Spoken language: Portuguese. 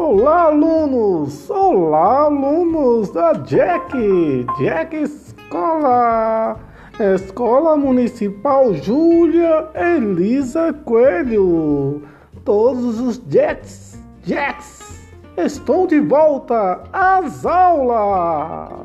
Olá, alunos! Olá, alunos da Jack! Jack Escola! Escola Municipal Júlia Elisa Coelho! Todos os Jacks, Jacks estão de volta às aulas!